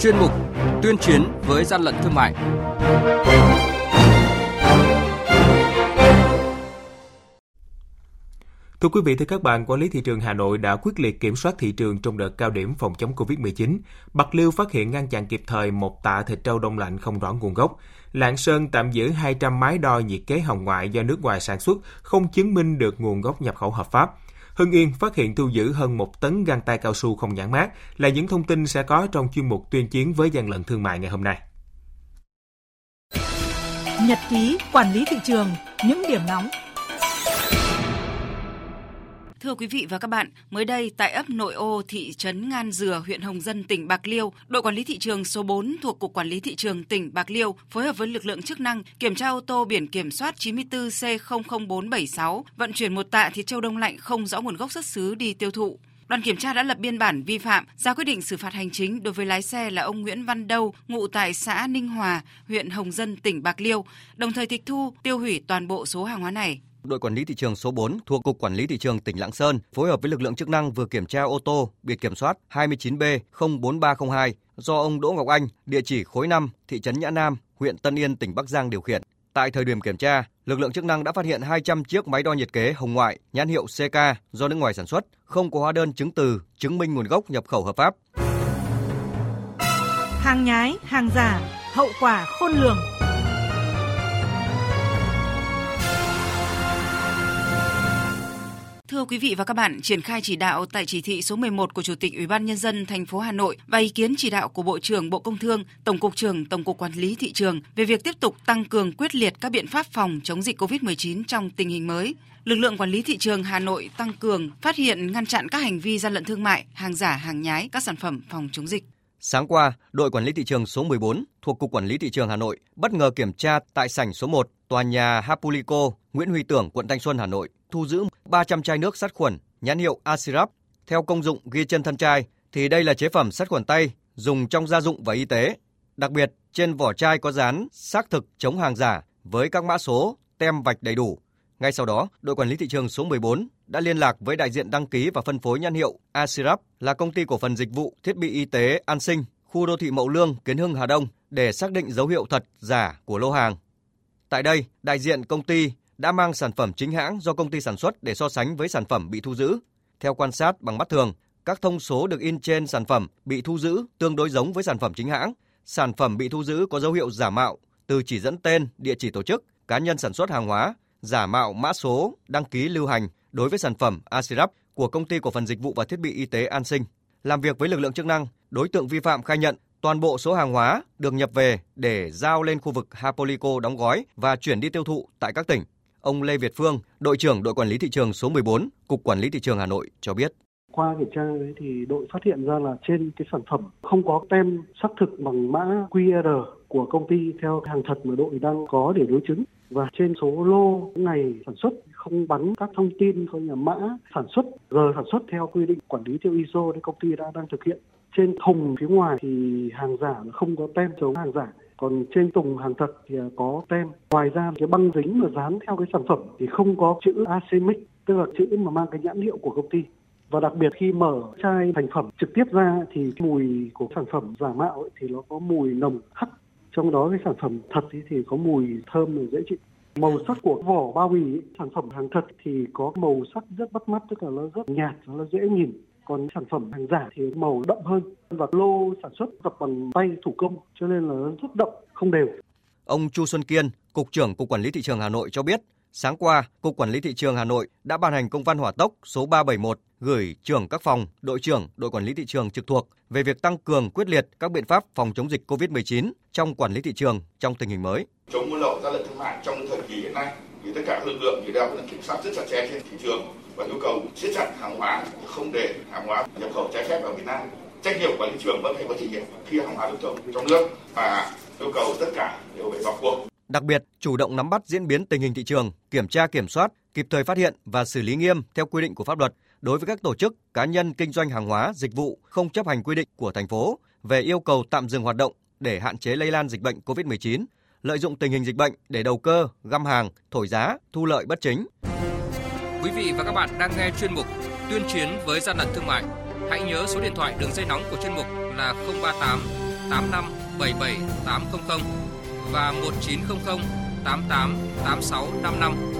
chuyên mục tuyên chiến với gian lận thương mại. Thưa quý vị, thưa các bạn, quản lý thị trường Hà Nội đã quyết liệt kiểm soát thị trường trong đợt cao điểm phòng chống Covid-19. Bạc Liêu phát hiện ngăn chặn kịp thời một tạ thịt trâu đông lạnh không rõ nguồn gốc. Lạng Sơn tạm giữ 200 máy đo nhiệt kế hồng ngoại do nước ngoài sản xuất, không chứng minh được nguồn gốc nhập khẩu hợp pháp. Hưng Yên phát hiện thu giữ hơn một tấn găng tay cao su không nhãn mát là những thông tin sẽ có trong chuyên mục tuyên chiến với gian lận thương mại ngày hôm nay. Nhật ký quản lý thị trường, những điểm nóng Thưa quý vị và các bạn, mới đây tại ấp Nội Ô, thị trấn Ngan Dừa, huyện Hồng Dân, tỉnh Bạc Liêu, đội quản lý thị trường số 4 thuộc Cục Quản lý Thị trường tỉnh Bạc Liêu phối hợp với lực lượng chức năng kiểm tra ô tô biển kiểm soát 94C00476 vận chuyển một tạ thịt châu đông lạnh không rõ nguồn gốc xuất xứ đi tiêu thụ. Đoàn kiểm tra đã lập biên bản vi phạm, ra quyết định xử phạt hành chính đối với lái xe là ông Nguyễn Văn Đâu, ngụ tại xã Ninh Hòa, huyện Hồng Dân, tỉnh Bạc Liêu, đồng thời tịch thu, tiêu hủy toàn bộ số hàng hóa này. Đội quản lý thị trường số 4 thuộc Cục Quản lý thị trường tỉnh Lạng Sơn phối hợp với lực lượng chức năng vừa kiểm tra ô tô biển kiểm soát 29B04302 do ông Đỗ Ngọc Anh, địa chỉ khối 5, thị trấn Nhã Nam, huyện Tân Yên, tỉnh Bắc Giang điều khiển. Tại thời điểm kiểm tra, lực lượng chức năng đã phát hiện 200 chiếc máy đo nhiệt kế hồng ngoại nhãn hiệu CK do nước ngoài sản xuất, không có hóa đơn chứng từ chứng minh nguồn gốc nhập khẩu hợp pháp. Hàng nhái, hàng giả, hậu quả khôn lường. Thưa quý vị và các bạn, triển khai chỉ đạo tại chỉ thị số 11 của Chủ tịch Ủy ban nhân dân thành phố Hà Nội và ý kiến chỉ đạo của Bộ trưởng Bộ Công Thương, Tổng cục trưởng Tổng cục Quản lý thị trường về việc tiếp tục tăng cường quyết liệt các biện pháp phòng chống dịch COVID-19 trong tình hình mới. Lực lượng quản lý thị trường Hà Nội tăng cường phát hiện ngăn chặn các hành vi gian lận thương mại, hàng giả, hàng nhái, các sản phẩm phòng chống dịch. Sáng qua, đội quản lý thị trường số 14 thuộc Cục Quản lý Thị trường Hà Nội bất ngờ kiểm tra tại sảnh số 1 tòa nhà Hapulico, Nguyễn Huy Tưởng, quận Thanh Xuân, Hà Nội, thu giữ 300 chai nước sát khuẩn nhãn hiệu Asirap. Theo công dụng ghi trên thân chai thì đây là chế phẩm sát khuẩn tay dùng trong gia dụng và y tế. Đặc biệt, trên vỏ chai có dán xác thực chống hàng giả với các mã số, tem vạch đầy đủ. Ngay sau đó, đội quản lý thị trường số 14 đã liên lạc với đại diện đăng ký và phân phối nhãn hiệu Asirap là công ty cổ phần dịch vụ thiết bị y tế An Sinh, khu đô thị Mậu Lương, Kiến Hưng, Hà Đông để xác định dấu hiệu thật giả của lô hàng. Tại đây, đại diện công ty đã mang sản phẩm chính hãng do công ty sản xuất để so sánh với sản phẩm bị thu giữ. Theo quan sát bằng mắt thường, các thông số được in trên sản phẩm bị thu giữ tương đối giống với sản phẩm chính hãng. Sản phẩm bị thu giữ có dấu hiệu giả mạo từ chỉ dẫn tên, địa chỉ tổ chức, cá nhân sản xuất hàng hóa, giả mạo mã số, đăng ký lưu hành đối với sản phẩm Asirap của công ty cổ phần dịch vụ và thiết bị y tế An Sinh. Làm việc với lực lượng chức năng, đối tượng vi phạm khai nhận toàn bộ số hàng hóa được nhập về để giao lên khu vực Hapolico đóng gói và chuyển đi tiêu thụ tại các tỉnh. Ông Lê Việt Phương, đội trưởng đội quản lý thị trường số 14, Cục Quản lý thị trường Hà Nội cho biết. Qua kiểm tra đấy thì đội phát hiện ra là trên cái sản phẩm không có tem xác thực bằng mã QR của công ty theo hàng thật mà đội đang có để đối chứng và trên số lô ngày sản xuất không bắn các thông tin coi nhà mã sản xuất giờ sản xuất theo quy định quản lý theo ISO thì công ty đã đang thực hiện. Trên thùng phía ngoài thì hàng giả không có tem chống hàng giả. Còn trên thùng hàng thật thì có tem. Ngoài ra cái băng dính mà dán theo cái sản phẩm thì không có chữ acemic tức là chữ mà mang cái nhãn hiệu của công ty. Và đặc biệt khi mở chai thành phẩm trực tiếp ra thì mùi của sản phẩm giả mạo ấy, thì nó có mùi nồng hắc trong đó cái sản phẩm thật thì, thì có mùi thơm và dễ chịu. Màu sắc của vỏ bao bì sản phẩm hàng thật thì có màu sắc rất bắt mắt tức là nó rất nhạt nó dễ nhìn. Còn sản phẩm hàng giả thì màu đậm hơn. Và lô sản xuất gặp bằng tay thủ công cho nên là nó rất đậm không đều. Ông Chu Xuân Kiên, Cục trưởng Cục Quản lý Thị trường Hà Nội cho biết, sáng qua, Cục Quản lý Thị trường Hà Nội đã ban hành công văn hỏa tốc số 371 gửi trưởng các phòng, đội trưởng, đội quản lý thị trường trực thuộc về việc tăng cường quyết liệt các biện pháp phòng chống dịch COVID-19 trong quản lý thị trường trong tình hình mới. Chống buôn lậu gian lận thương mại trong thời kỳ hiện nay thì tất cả lực lượng thì đều kiểm soát rất chặt chẽ trên thị trường và yêu cầu siết chặt hàng hóa không để hàng hóa nhập khẩu trái phép vào Việt Nam. Trách nhiệm của thị trường vẫn phải có trách nhiệm khi hàng hóa được trồng trong nước và yêu cầu tất cả đều phải vào cuộc. Đặc biệt, chủ động nắm bắt diễn biến tình hình thị trường, kiểm tra kiểm soát, kịp thời phát hiện và xử lý nghiêm theo quy định của pháp luật đối với các tổ chức, cá nhân kinh doanh hàng hóa, dịch vụ không chấp hành quy định của thành phố về yêu cầu tạm dừng hoạt động để hạn chế lây lan dịch bệnh COVID-19, lợi dụng tình hình dịch bệnh để đầu cơ, găm hàng, thổi giá, thu lợi bất chính. Quý vị và các bạn đang nghe chuyên mục Tuyên chiến với gian lận thương mại. Hãy nhớ số điện thoại đường dây nóng của chuyên mục là 038 8577 800 và 1900 88 8655.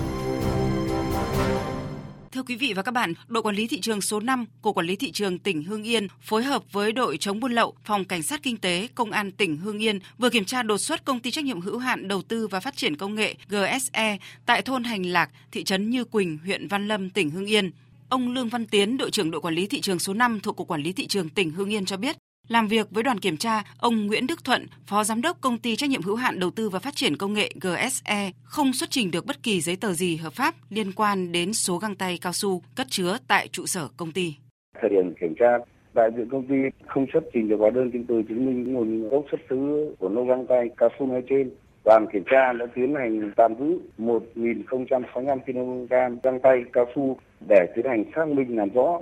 Thưa quý vị và các bạn, đội quản lý thị trường số 5 của Quản lý thị trường tỉnh Hưng Yên phối hợp với đội chống buôn lậu, phòng cảnh sát kinh tế, công an tỉnh Hưng Yên vừa kiểm tra đột xuất công ty trách nhiệm hữu hạn đầu tư và phát triển công nghệ GSE tại thôn Hành Lạc, thị trấn Như Quỳnh, huyện Văn Lâm, tỉnh Hưng Yên. Ông Lương Văn Tiến, đội trưởng đội quản lý thị trường số 5 thuộc Cục Quản lý thị trường tỉnh Hưng Yên cho biết, làm việc với đoàn kiểm tra, ông Nguyễn Đức Thuận, Phó Giám đốc Công ty trách nhiệm hữu hạn đầu tư và phát triển công nghệ GSE, không xuất trình được bất kỳ giấy tờ gì hợp pháp liên quan đến số găng tay cao su cất chứa tại trụ sở công ty. Thời điểm kiểm tra, đại diện công ty không xuất trình được hóa đơn chứng từ chứng minh nguồn gốc xuất xứ của lô găng tay cao su nói trên. Đoàn kiểm tra đã tiến hành tạm giữ 1.065 kg găng tay cao su để tiến hành xác minh làm rõ.